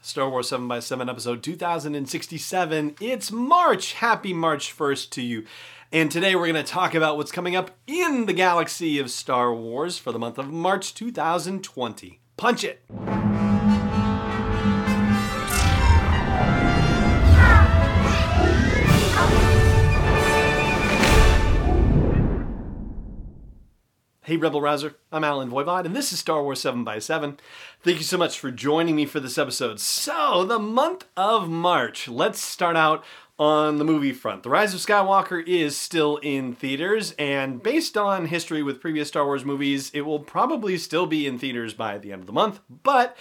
Star Wars 7x7 episode 2067. It's March. Happy March 1st to you. And today we're going to talk about what's coming up in the galaxy of Star Wars for the month of March 2020. Punch it! Hey, Rebel Rouser. I'm Allen Voivod, and this is Star Wars 7x7. Thank you so much for joining me for this episode. So, the month of March. Let's start out on the movie front. The Rise of Skywalker is still in theaters, and based on history with previous Star Wars movies, it will probably still be in theaters by the end of the month, but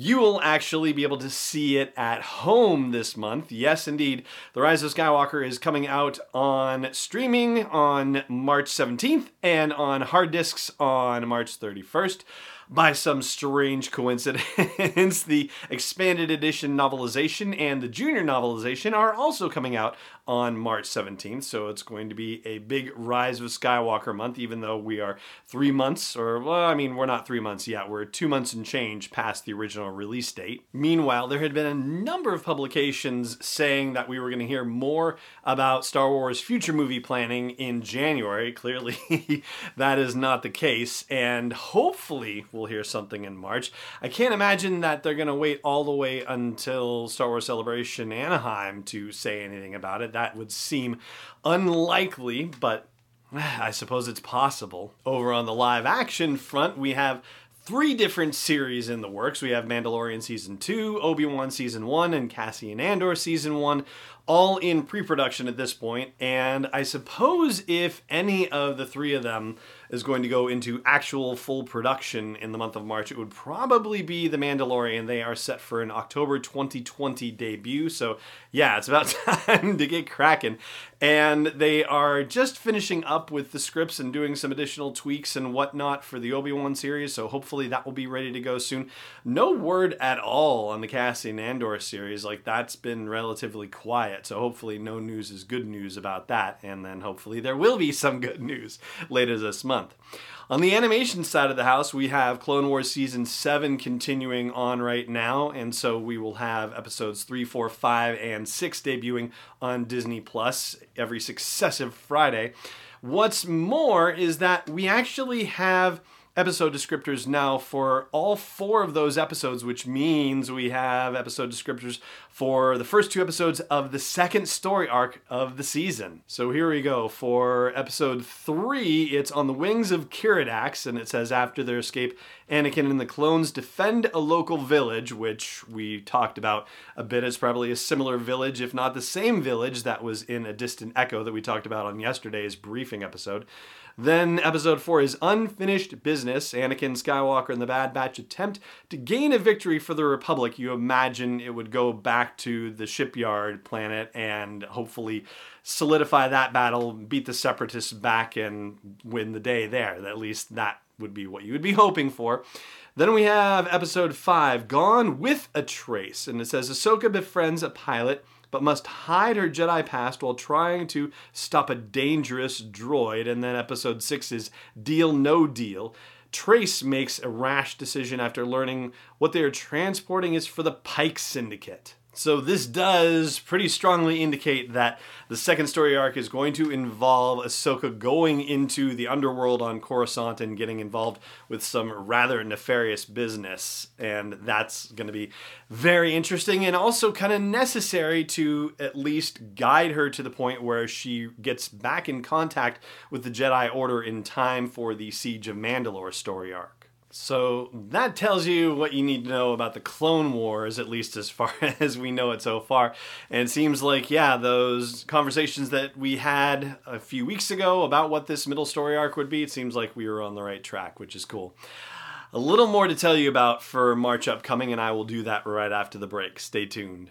you will actually be able to see it at home this month. Yes, indeed. The Rise of Skywalker is coming out on streaming on March 17th and on hard disks on March 31st by some strange coincidence, the expanded edition novelization and the junior novelization are also coming out on March 17th. So it's going to be a big Rise of Skywalker month, even though we are three months, or, well, I mean, we're not three months yet. We're two months and change past the original release date. Meanwhile, there had been a number of publications saying that we were going to hear more about Star Wars future movie planning in January. Clearly, that is not the case, and hopefully, we'll hear something in March. I can't imagine that they're going to wait all the way until Star Wars Celebration Anaheim to say anything about it. That would seem unlikely, but I suppose it's possible. Over on the live action front, we have three different series in the works. We have Mandalorian Season 2, Obi Wan Season 1, and Cassian Andor Season 1, all in pre production at this point. And I suppose if any of the three of them is going to go into actual full production in the month of March, it would probably be The Mandalorian. They are set for an October 2020 debut. So, yeah, it's about time to get cracking. And they are just finishing up with the scripts and doing some additional tweaks and whatnot for the Obi Wan series. So, hopefully, that will be ready to go soon. No word at all on the Cassian Andor series. Like, that's been relatively quiet. So, hopefully, no news is good news about that. And then, hopefully, there will be some good news later this month. On the animation side of the house, we have Clone Wars Season 7 continuing on right now, and so we will have episodes 3, 4, 5, and 6 debuting on Disney Plus every successive Friday. What's more is that we actually have episode descriptors now for all four of those episodes, which means we have episode descriptors for the first two episodes of the second story arc of the season. So here we go. For episode three, it's on the wings of Keeradaks, and it says after their escape, Anakin and the clones defend a local village, which we talked about a bit It's probably a similar village, if not the same village that was in a distant echo that we talked about on yesterday's briefing episode. Then episode 4 is Unfinished Business. Anakin Skywalker and the Bad Batch attempt to gain a victory for the Republic. You imagine it would go back to the shipyard planet and hopefully solidify that battle, beat the Separatists back, and win the day there. At least that would be what you would be hoping for. Then we have episode 5, Gone with a Trace. And it says Ahsoka befriends a pilot but must hide her Jedi past while trying to stop a dangerous droid. And then episode 6 is Deal No Deal. Trace makes a rash decision after learning what they are transporting is for the Pike Syndicate. So this does pretty strongly indicate that the second story arc is going to involve Ahsoka going into the underworld on Coruscant and getting involved with some rather nefarious business. And that's going to be very interesting and also kind of necessary to at least guide her to the point where she gets back in contact with the Jedi Order in time for the Siege of Mandalore story arc. So that tells you what you need to know about the Clone Wars, at least as far as we know it so far. And it seems like, yeah, those conversations that we had a few weeks ago about what this middle story arc would be, it seems like we were on the right track, which is cool. a little more to tell you about for March upcoming, and I will do that right after the break. Stay tuned.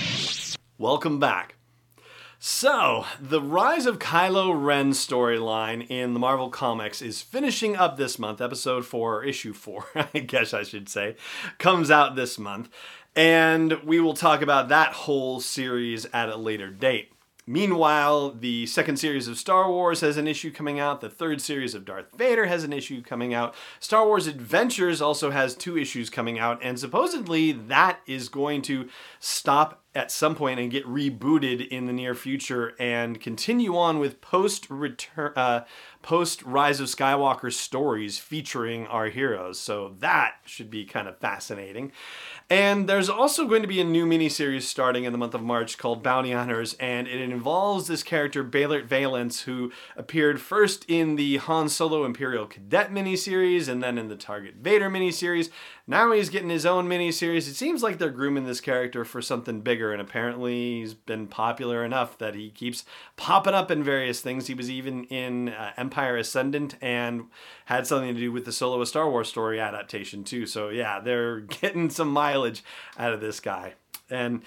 Welcome back. So, the Rise of Kylo Ren storyline in the Marvel Comics is finishing up this month. Episode 4, or issue 4, I guess I should say, comes out this month. And we will talk about that whole series at a later date. Meanwhile, the second series of Star Wars has an issue coming out. The third series of Darth Vader has an issue coming out. Star Wars Adventures also has two issues coming out, and supposedly that is going to stop at some point and get rebooted in the near future and continue on with post return uh, post Rise of Skywalker stories featuring our heroes. So that should be kind of fascinating. And there's also going to be a new miniseries starting in the month of March called Bounty Hunters, and it involves this character Beilert Valance, who appeared first in the Han Solo Imperial Cadet miniseries and then in the Target Vader miniseries. Now he's getting his own miniseries. It seems like they're grooming this character for something bigger, and apparently he's been popular enough that he keeps popping up in various things. He was even in uh, Empire Ascendant and had something to do with the Solo a Star Wars story adaptation too. So yeah, they're getting some mileage out of this guy. And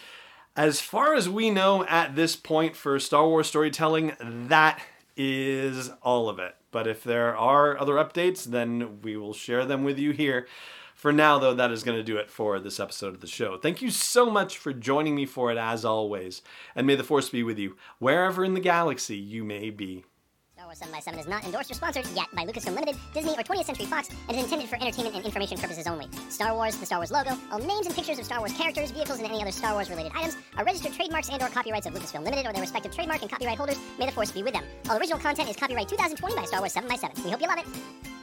as far as we know at this point for Star Wars storytelling, that is all of it. But if there are other updates, then we will share them with you here. For now, though, that is going to do it for this episode of the show. Thank you so much for joining me for it, as always. And may the Force be with you, wherever in the galaxy you may be. Star Wars 7 by 7 is not endorsed or sponsored yet by Lucasfilm Limited, Disney, or 20th Century Fox, and is intended for entertainment and information purposes only. Star Wars, the Star Wars logo, all names and pictures of Star Wars characters, vehicles, and any other Star Wars related items are registered trademarks and or copyrights of Lucasfilm Limited or their respective trademark and copyright holders. May the force be with them. All original content is copyright 2020 by Star Wars 7 by 7 We hope you love it.